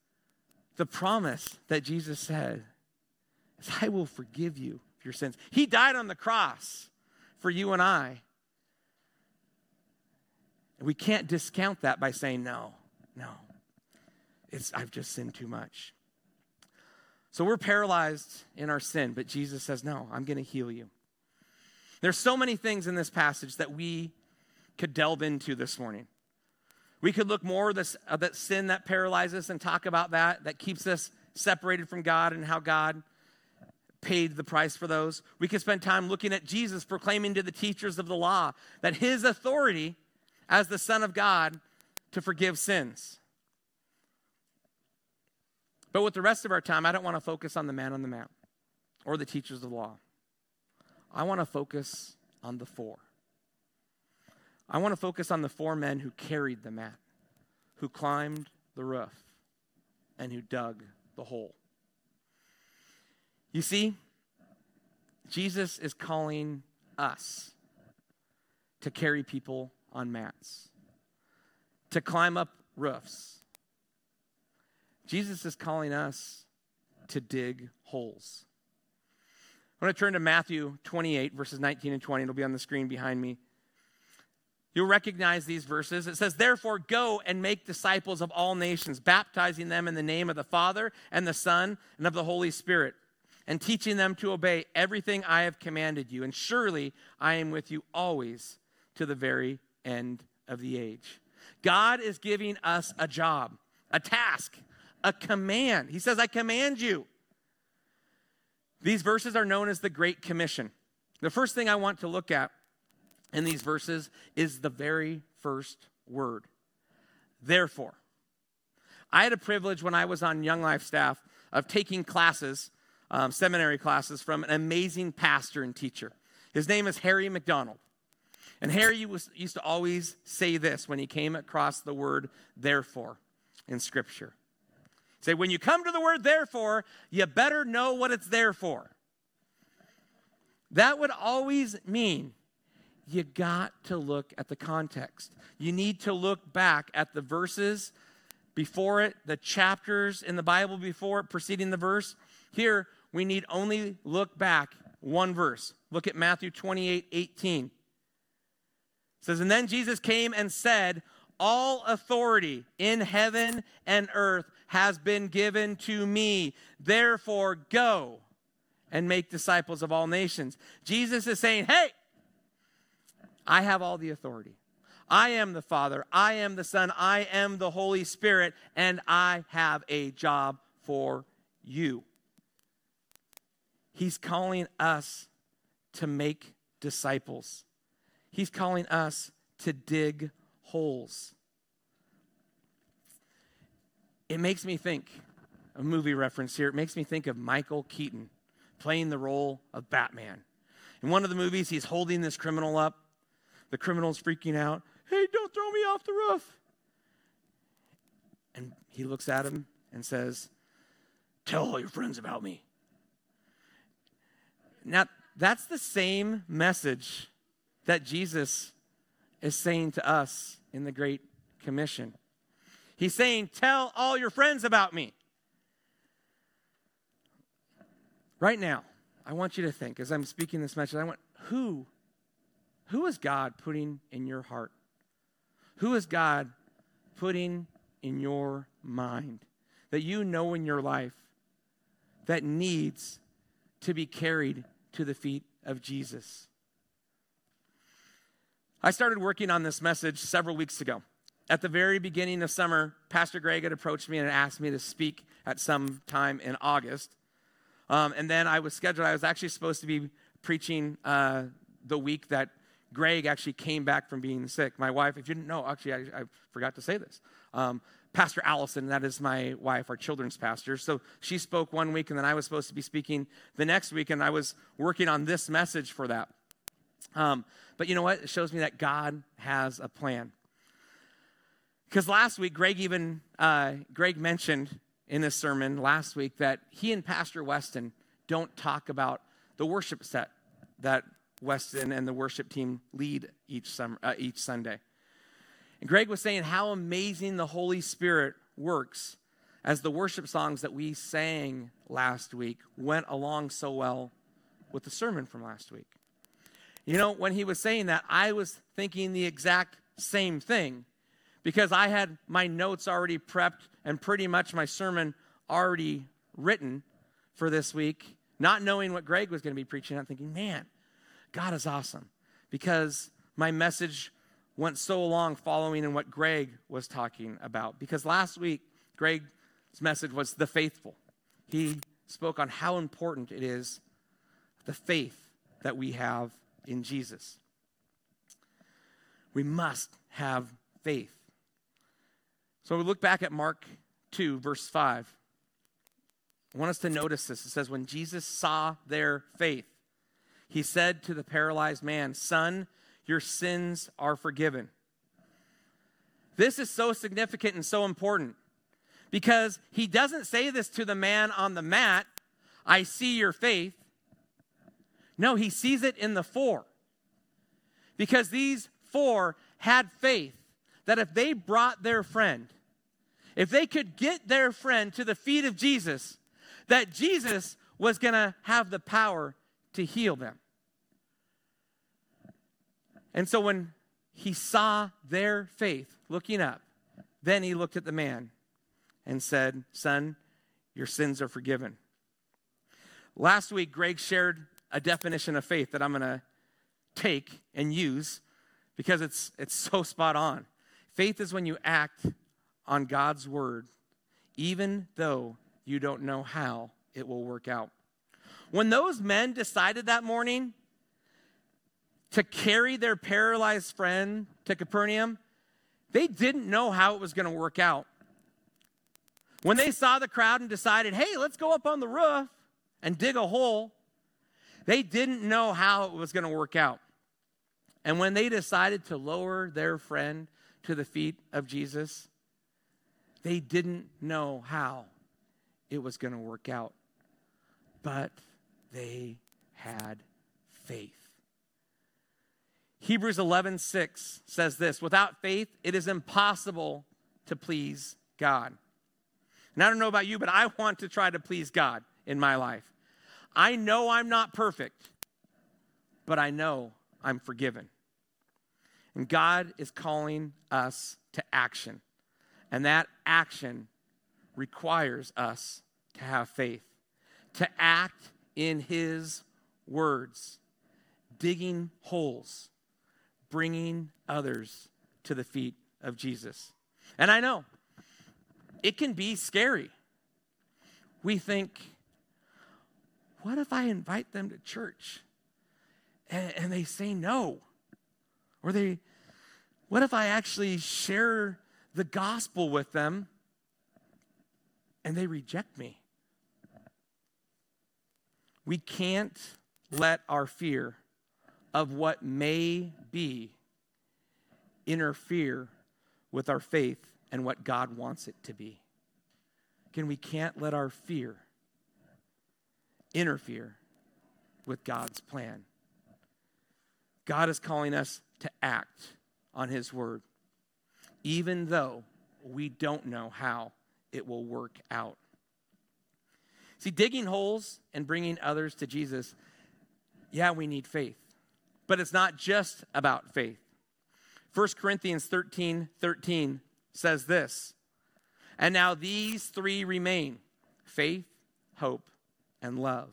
the promise that Jesus said is, I will forgive you your sins. He died on the cross for you and I. We can't discount that by saying, no, no, it's, I've just sinned too much. So we're paralyzed in our sin, but Jesus says, no, I'm going to heal you. There's so many things in this passage that we could delve into this morning. We could look more at uh, that sin that paralyzes us and talk about that, that keeps us separated from God and how God paid the price for those. We could spend time looking at Jesus proclaiming to the teachers of the law that his authority as the Son of God to forgive sins. But with the rest of our time, I don't want to focus on the man on the mount or the teachers of the law. I want to focus on the four. I want to focus on the four men who carried the mat, who climbed the roof, and who dug the hole. You see, Jesus is calling us to carry people on mats, to climb up roofs. Jesus is calling us to dig holes. I want to turn to Matthew 28, verses 19 and 20. It'll be on the screen behind me. You'll recognize these verses. It says, Therefore, go and make disciples of all nations, baptizing them in the name of the Father and the Son and of the Holy Spirit, and teaching them to obey everything I have commanded you. And surely I am with you always to the very end of the age. God is giving us a job, a task, a command. He says, I command you. These verses are known as the Great Commission. The first thing I want to look at in these verses is the very first word. Therefore. I had a privilege when I was on Young Life staff of taking classes, um, seminary classes, from an amazing pastor and teacher. His name is Harry McDonald. And Harry was, used to always say this when he came across the word therefore in Scripture. Say, when you come to the word therefore, you better know what it's there for. That would always mean you got to look at the context. You need to look back at the verses before it, the chapters in the Bible before it, preceding the verse. Here, we need only look back one verse. Look at Matthew 28 18. It says, And then Jesus came and said, All authority in heaven and earth has been given to me. Therefore, go and make disciples of all nations. Jesus is saying, Hey, I have all the authority. I am the Father, I am the Son, I am the Holy Spirit, and I have a job for you. He's calling us to make disciples. He's calling us to dig holes. It makes me think, a movie reference here, it makes me think of Michael Keaton playing the role of Batman. In one of the movies, he's holding this criminal up. The criminal's freaking out. Hey, don't throw me off the roof. And he looks at him and says, Tell all your friends about me. Now, that's the same message that Jesus is saying to us in the Great Commission. He's saying, Tell all your friends about me. Right now, I want you to think, as I'm speaking this message, I want who, who is God putting in your heart? Who is God putting in your mind that you know in your life that needs to be carried to the feet of Jesus? I started working on this message several weeks ago. At the very beginning of summer, Pastor Greg had approached me and asked me to speak at some time in August. Um, and then I was scheduled, I was actually supposed to be preaching uh, the week that Greg actually came back from being sick. My wife, if you didn't know, actually, I, I forgot to say this. Um, pastor Allison, that is my wife, our children's pastor. So she spoke one week, and then I was supposed to be speaking the next week, and I was working on this message for that. Um, but you know what? It shows me that God has a plan. Because last week, Greg even uh, Greg mentioned in this sermon last week that he and Pastor Weston don't talk about the worship set that Weston and the worship team lead each summer, uh, each Sunday. And Greg was saying how amazing the Holy Spirit works as the worship songs that we sang last week went along so well with the sermon from last week. You know, when he was saying that, I was thinking the exact same thing because I had my notes already prepped and pretty much my sermon already written for this week, not knowing what Greg was going to be preaching. I'm thinking, man, God is awesome because my message went so long following in what Greg was talking about. Because last week, Greg's message was the faithful. He spoke on how important it is the faith that we have in Jesus. We must have faith. So we look back at Mark 2, verse 5. I want us to notice this. It says, When Jesus saw their faith, he said to the paralyzed man, Son, your sins are forgiven. This is so significant and so important because he doesn't say this to the man on the mat, I see your faith. No, he sees it in the four. Because these four had faith that if they brought their friend, if they could get their friend to the feet of Jesus, that Jesus was going to have the power to heal them. And so when he saw their faith looking up, then he looked at the man and said, Son, your sins are forgiven. Last week, Greg shared a definition of faith that I'm going to take and use because it's, it's so spot on. Faith is when you act on God's word, even though you don't know how it will work out. When those men decided that morning to carry their paralyzed friend to Capernaum, they didn't know how it was going to work out. When they saw the crowd and decided, hey, let's go up on the roof and dig a hole, they didn't know how it was going to work out. And when they decided to lower their friend to the feet of Jesus, they didn't know how it was going to work out. But they had faith. Hebrews 11:6 says this, without faith it is impossible to please God. And I don't know about you, but I want to try to please God in my life. I know I'm not perfect, but I know I'm forgiven. And God is calling us to action. And that action requires us to have faith, to act in His words, digging holes, bringing others to the feet of Jesus. And I know it can be scary. We think, what if I invite them to church and, and they say no? Or they, what if I actually share the gospel with them and they reject me? We can't let our fear of what may be interfere with our faith and what God wants it to be. Again, we can't let our fear interfere with God's plan. God is calling us to act on His word, even though we don't know how it will work out. See, digging holes and bringing others to Jesus, yeah, we need faith. But it's not just about faith. 1 Corinthians 13 13 says this And now these three remain faith, hope, and love.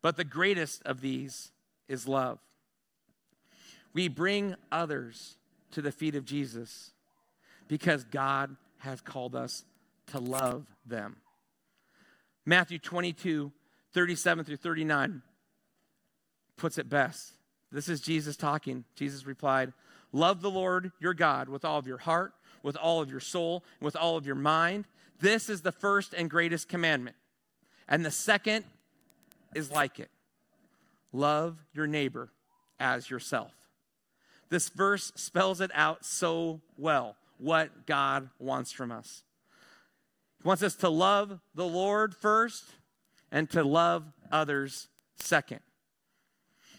But the greatest of these is love. We bring others to the feet of Jesus because God has called us to love them. Matthew 22, 37 through 39 puts it best. This is Jesus talking. Jesus replied, Love the Lord your God with all of your heart, with all of your soul, with all of your mind. This is the first and greatest commandment. And the second is like it love your neighbor as yourself. This verse spells it out so well what God wants from us. He wants us to love the Lord first and to love others second.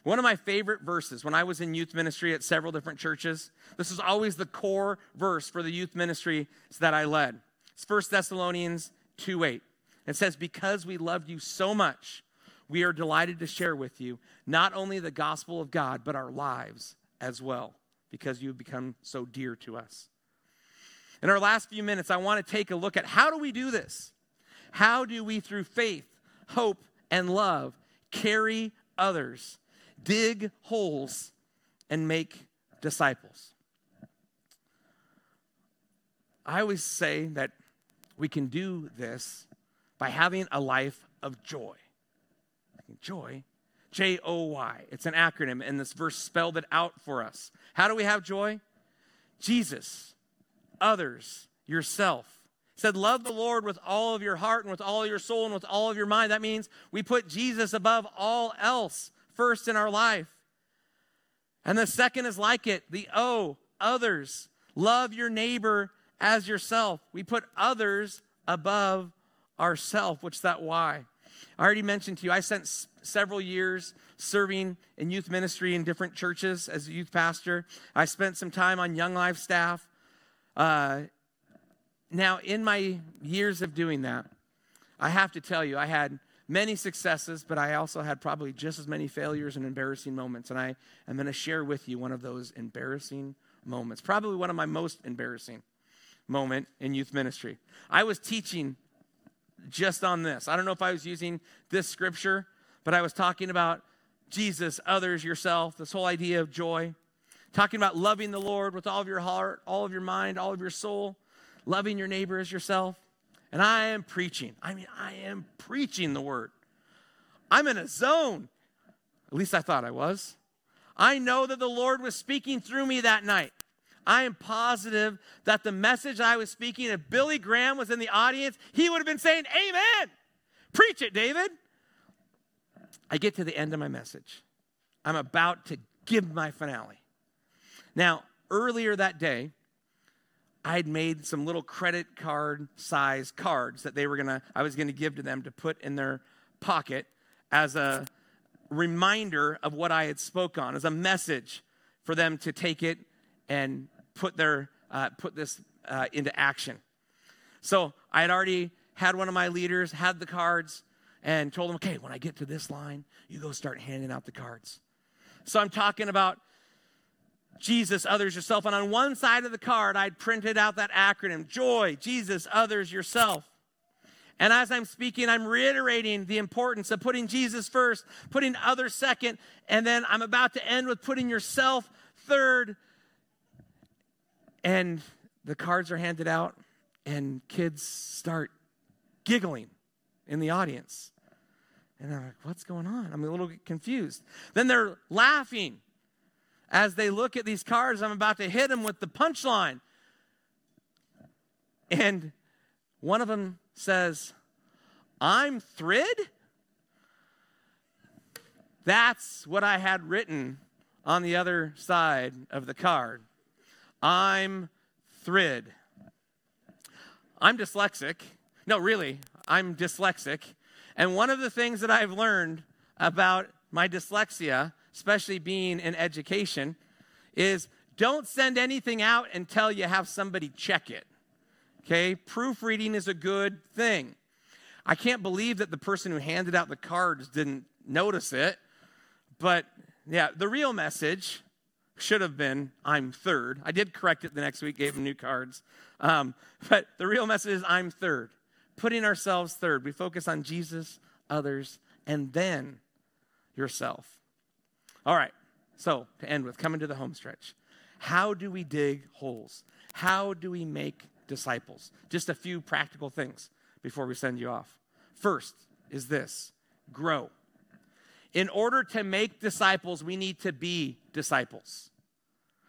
One of my favorite verses when I was in youth ministry at several different churches, this was always the core verse for the youth ministry that I led. It's 1 Thessalonians 2 8. It says, Because we loved you so much, we are delighted to share with you not only the gospel of God, but our lives as well, because you've become so dear to us. In our last few minutes, I want to take a look at how do we do this? How do we, through faith, hope, and love, carry others, dig holes, and make disciples? I always say that we can do this by having a life of joy. Joy, J O Y. It's an acronym, and this verse spelled it out for us. How do we have joy? Jesus others, yourself. Said, Love the Lord with all of your heart and with all your soul and with all of your mind. That means we put Jesus above all else first in our life. And the second is like it the O, others. Love your neighbor as yourself. We put others above ourself, which that why. I already mentioned to you, I spent s- several years serving in youth ministry in different churches as a youth pastor. I spent some time on Young Life staff. Uh, now, in my years of doing that, I have to tell you, I had many successes, but I also had probably just as many failures and embarrassing moments. And I am going to share with you one of those embarrassing moments, probably one of my most embarrassing moment in youth ministry. I was teaching just on this. I don't know if I was using this scripture, but I was talking about Jesus, others, yourself, this whole idea of joy talking about loving the Lord with all of your heart, all of your mind, all of your soul, loving your neighbor as yourself. And I am preaching. I mean, I am preaching the word. I'm in a zone. At least I thought I was. I know that the Lord was speaking through me that night. I am positive that the message I was speaking, if Billy Graham was in the audience, he would have been saying, Amen. Preach it, David. I get to the end of my message. I'm about to give my finale. Now, earlier that day, I had made some little credit card size cards that they were gonna, I was gonna give to them to put in their pocket as a reminder of what I had spoke on, as a message for them to take it and put their uh, put this uh, into action. So I had already had one of my leaders had the cards and told them, okay, when I get to this line, you go start handing out the cards. So I'm talking about Jesus, others, yourself. And on one side of the card, I'd printed out that acronym joy, Jesus, others, yourself. And as I'm speaking, I'm reiterating the importance of putting Jesus first, putting others second, and then I'm about to end with putting yourself third. And the cards are handed out, and kids start giggling in the audience. And I'm like, what's going on? I'm a little confused. Then they're laughing as they look at these cards. I'm about to hit them with the punchline. And one of them says, I'm Thrid? That's what I had written on the other side of the card. I'm Thrid. I'm dyslexic. No, really, I'm dyslexic. And one of the things that I've learned about my dyslexia, especially being in education, is don't send anything out until you have somebody check it. Okay? Proofreading is a good thing. I can't believe that the person who handed out the cards didn't notice it. But yeah, the real message should have been I'm third. I did correct it the next week, gave them new cards. Um, but the real message is I'm third. Putting ourselves third. We focus on Jesus, others, and then yourself. All right, so to end with, coming to the home stretch. How do we dig holes? How do we make disciples? Just a few practical things before we send you off. First is this grow. In order to make disciples, we need to be disciples.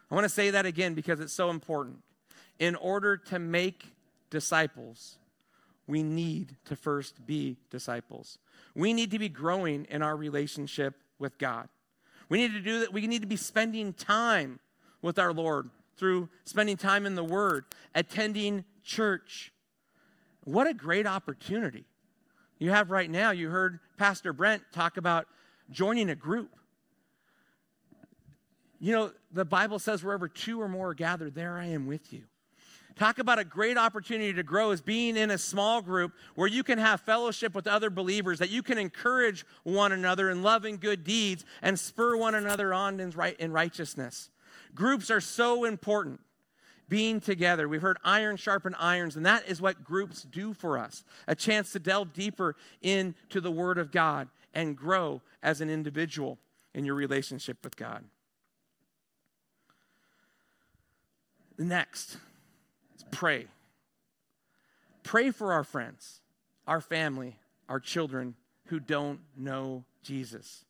I want to say that again because it's so important. In order to make disciples, we need to first be disciples. We need to be growing in our relationship with God. We need to do that. We need to be spending time with our Lord through spending time in the Word, attending church. What a great opportunity you have right now. You heard Pastor Brent talk about joining a group. You know, the Bible says, wherever two or more are gathered, there I am with you. Talk about a great opportunity to grow is being in a small group where you can have fellowship with other believers, that you can encourage one another in love and good deeds and spur one another on in, right, in righteousness. Groups are so important. Being together. We've heard iron sharpen irons, and that is what groups do for us a chance to delve deeper into the Word of God and grow as an individual in your relationship with God. Next, pray. Pray for our friends, our family, our children who don't know Jesus.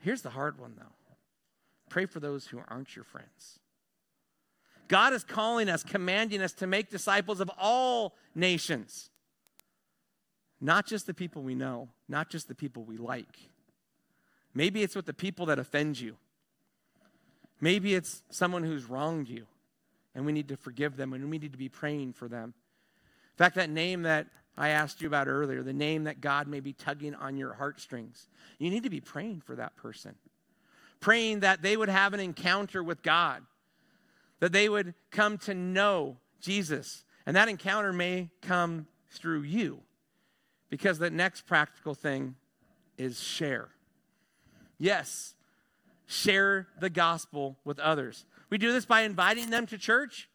Here's the hard one, though pray for those who aren't your friends. God is calling us, commanding us to make disciples of all nations, not just the people we know, not just the people we like. Maybe it's with the people that offend you. Maybe it's someone who's wronged you and we need to forgive them and we need to be praying for them. In fact, that name that I asked you about earlier, the name that God may be tugging on your heartstrings, you need to be praying for that person. Praying that they would have an encounter with God, that they would come to know Jesus. And that encounter may come through you because the next practical thing is share. Yes, share the gospel with others. We do this by inviting them to church.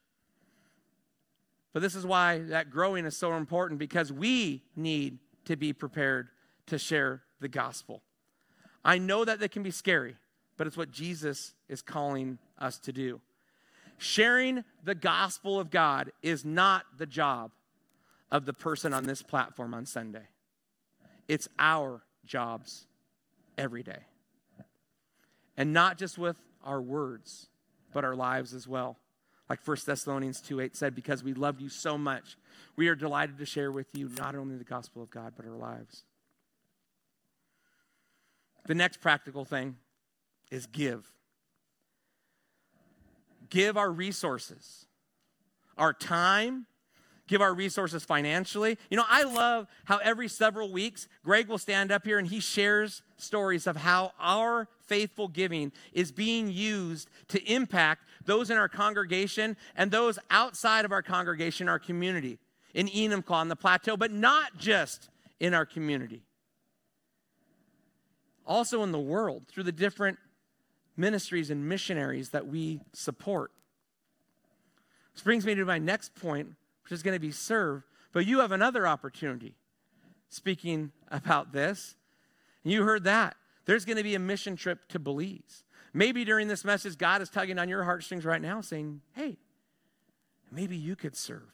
But this is why that growing is so important because we need to be prepared to share the gospel. I know that that can be scary, but it's what Jesus is calling us to do. Sharing the gospel of God is not the job of the person on this platform on Sunday. It's our jobs every day. And not just with our words, but our lives as well. Like 1 Thessalonians 2 8 said, because we love you so much, we are delighted to share with you not only the gospel of God, but our lives. The next practical thing is give. Give our resources, our time, give our resources financially. You know, I love how every several weeks, Greg will stand up here and he shares stories of how our faithful giving is being used to impact those in our congregation and those outside of our congregation, our community, in Enumclaw on the plateau, but not just in our community. Also in the world, through the different ministries and missionaries that we support. This brings me to my next point, which is going to be serve. But you have another opportunity speaking about this. You heard that. There's going to be a mission trip to Belize. Maybe during this message, God is tugging on your heartstrings right now, saying, hey, maybe you could serve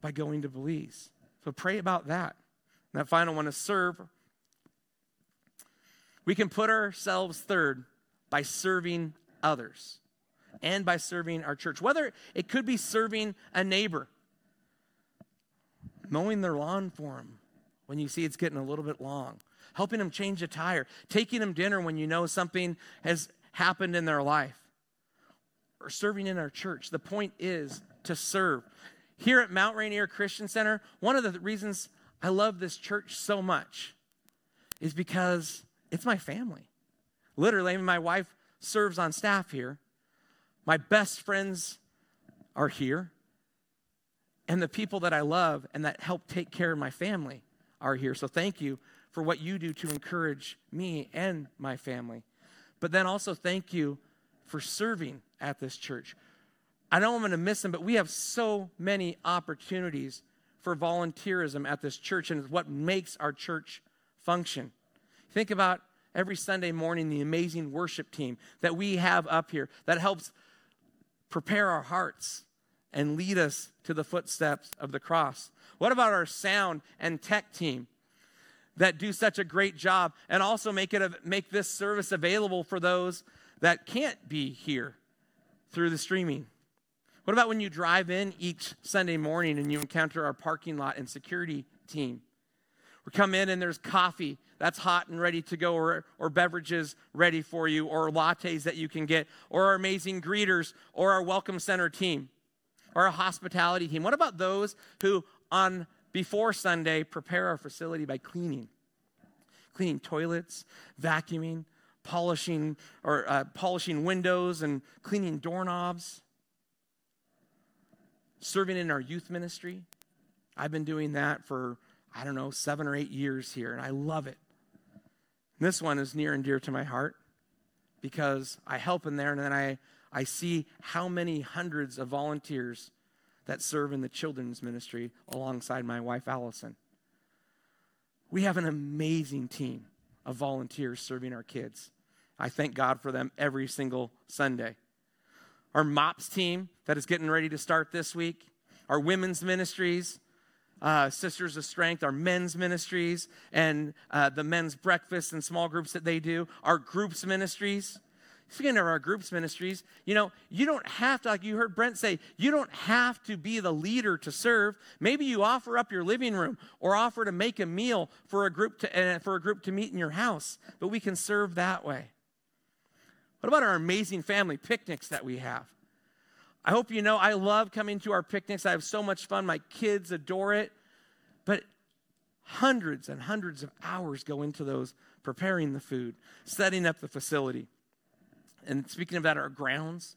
by going to Belize. So pray about that. And that final one is serve. We can put ourselves third by serving others and by serving our church. Whether it could be serving a neighbor, mowing their lawn for them when you see it's getting a little bit long, helping them change a tire, taking them dinner when you know something has happened in their life, or serving in our church. The point is to serve. Here at Mount Rainier Christian Center, one of the reasons I love this church so much is because it's my family. Literally, my wife serves on staff here. My best friends are here. And the people that I love and that help take care of my family are here. So thank you for what you do to encourage me and my family. But then also thank you for serving at this church. I know I'm going to miss them, but we have so many opportunities for volunteerism at this church, and it's what makes our church function. Think about every Sunday morning the amazing worship team that we have up here that helps prepare our hearts and lead us to the footsteps of the cross. What about our sound and tech team that do such a great job and also make it a, make this service available for those that can't be here through the streaming? What about when you drive in each Sunday morning and you encounter our parking lot and security team? We come in and there's coffee that's hot and ready to go, or, or beverages ready for you, or lattes that you can get, or our amazing greeters, or our welcome center team, or our hospitality team. What about those who, on before Sunday, prepare our facility by cleaning? Cleaning toilets, vacuuming, polishing or uh, polishing windows and cleaning doorknobs serving in our youth ministry i've been doing that for i don't know seven or eight years here and i love it this one is near and dear to my heart because I help in there and then I, I see how many hundreds of volunteers that serve in the children's ministry alongside my wife, Allison. We have an amazing team of volunteers serving our kids. I thank God for them every single Sunday. Our MOPS team that is getting ready to start this week, our women's ministries, uh, Sisters of Strength, our men's ministries, and uh, the men's breakfast and small groups that they do, our groups ministries. Speaking of our groups ministries, you know, you don't have to, like you heard Brent say, you don't have to be the leader to serve. Maybe you offer up your living room or offer to make a meal for a group to, uh, for a group to meet in your house, but we can serve that way. What about our amazing family picnics that we have? I hope you know I love coming to our picnics. I have so much fun. My kids adore it. But hundreds and hundreds of hours go into those preparing the food, setting up the facility. And speaking of that, our grounds.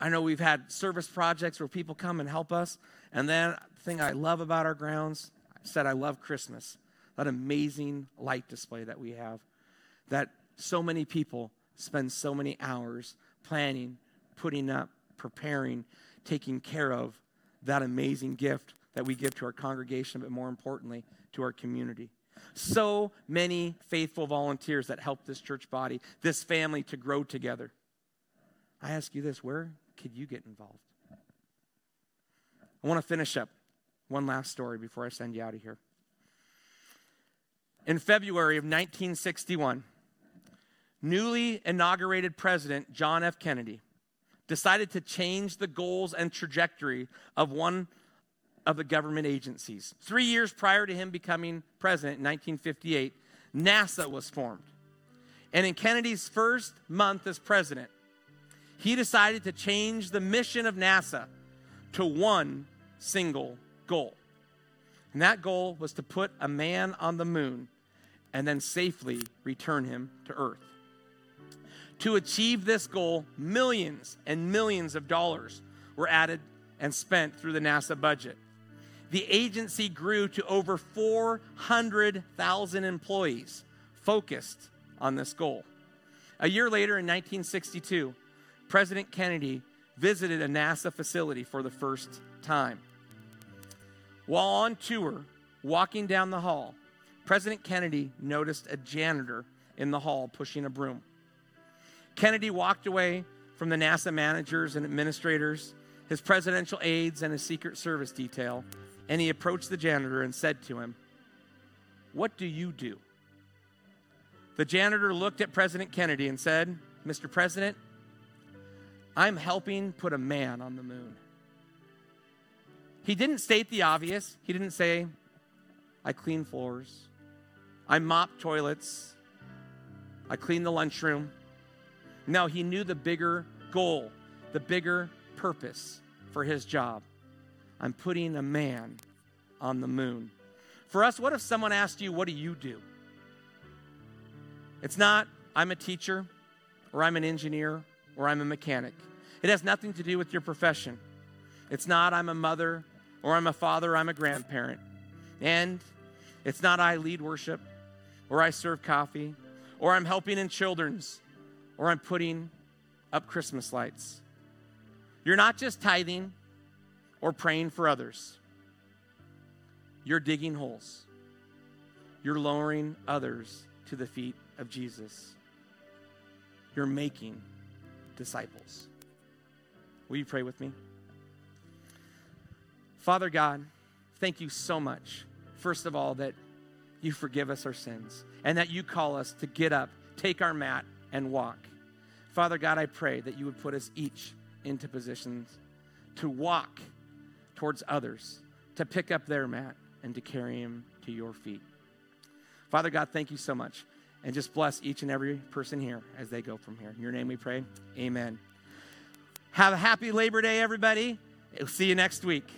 I know we've had service projects where people come and help us. And then the thing I love about our grounds, I said I love Christmas. That amazing light display that we have. That so many people spend so many hours planning, putting up, preparing, taking care of that amazing gift that we give to our congregation, but more importantly, to our community. So many faithful volunteers that help this church body, this family to grow together. I ask you this where could you get involved? I want to finish up one last story before I send you out of here. In February of 1961, newly inaugurated President John F. Kennedy decided to change the goals and trajectory of one of the government agencies. Three years prior to him becoming president in 1958, NASA was formed. And in Kennedy's first month as president, he decided to change the mission of NASA to one single goal. And that goal was to put a man on the moon and then safely return him to Earth. To achieve this goal, millions and millions of dollars were added and spent through the NASA budget. The agency grew to over 400,000 employees focused on this goal. A year later, in 1962, President Kennedy visited a NASA facility for the first time. While on tour, walking down the hall, President Kennedy noticed a janitor in the hall pushing a broom. Kennedy walked away from the NASA managers and administrators, his presidential aides, and his Secret Service detail, and he approached the janitor and said to him, What do you do? The janitor looked at President Kennedy and said, Mr. President, I'm helping put a man on the moon. He didn't state the obvious. He didn't say, I clean floors, I mop toilets, I clean the lunchroom. No, he knew the bigger goal, the bigger purpose for his job. I'm putting a man on the moon. For us, what if someone asked you, What do you do? It's not, I'm a teacher, or I'm an engineer, or I'm a mechanic. It has nothing to do with your profession. It's not, I'm a mother, or I'm a father, or I'm a grandparent. And it's not, I lead worship, or I serve coffee, or I'm helping in children's, or I'm putting up Christmas lights. You're not just tithing or praying for others, you're digging holes. You're lowering others to the feet of Jesus. You're making disciples. Will you pray with me? Father God, thank you so much, first of all, that you forgive us our sins and that you call us to get up, take our mat, and walk. Father God, I pray that you would put us each into positions to walk towards others, to pick up their mat, and to carry him to your feet. Father God, thank you so much. And just bless each and every person here as they go from here. In your name we pray. Amen. Have a happy Labor Day, everybody. We'll see you next week.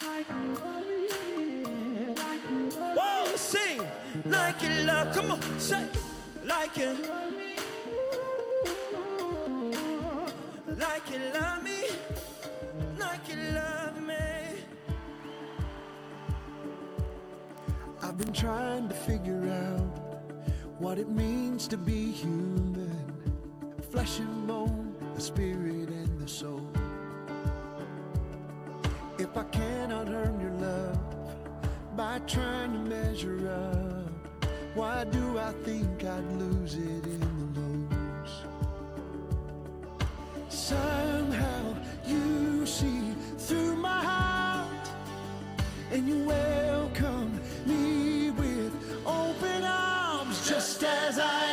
like like it, love. Come on, say like it. Like it, love me. Like it, love me. I've been trying to figure out what it means to be human. Flesh and bone, the spirit and the soul. If I cannot earn your love by trying to measure up, why do I think I'd lose it in the lows? Somehow you see through my heart and you welcome me with open arms just as I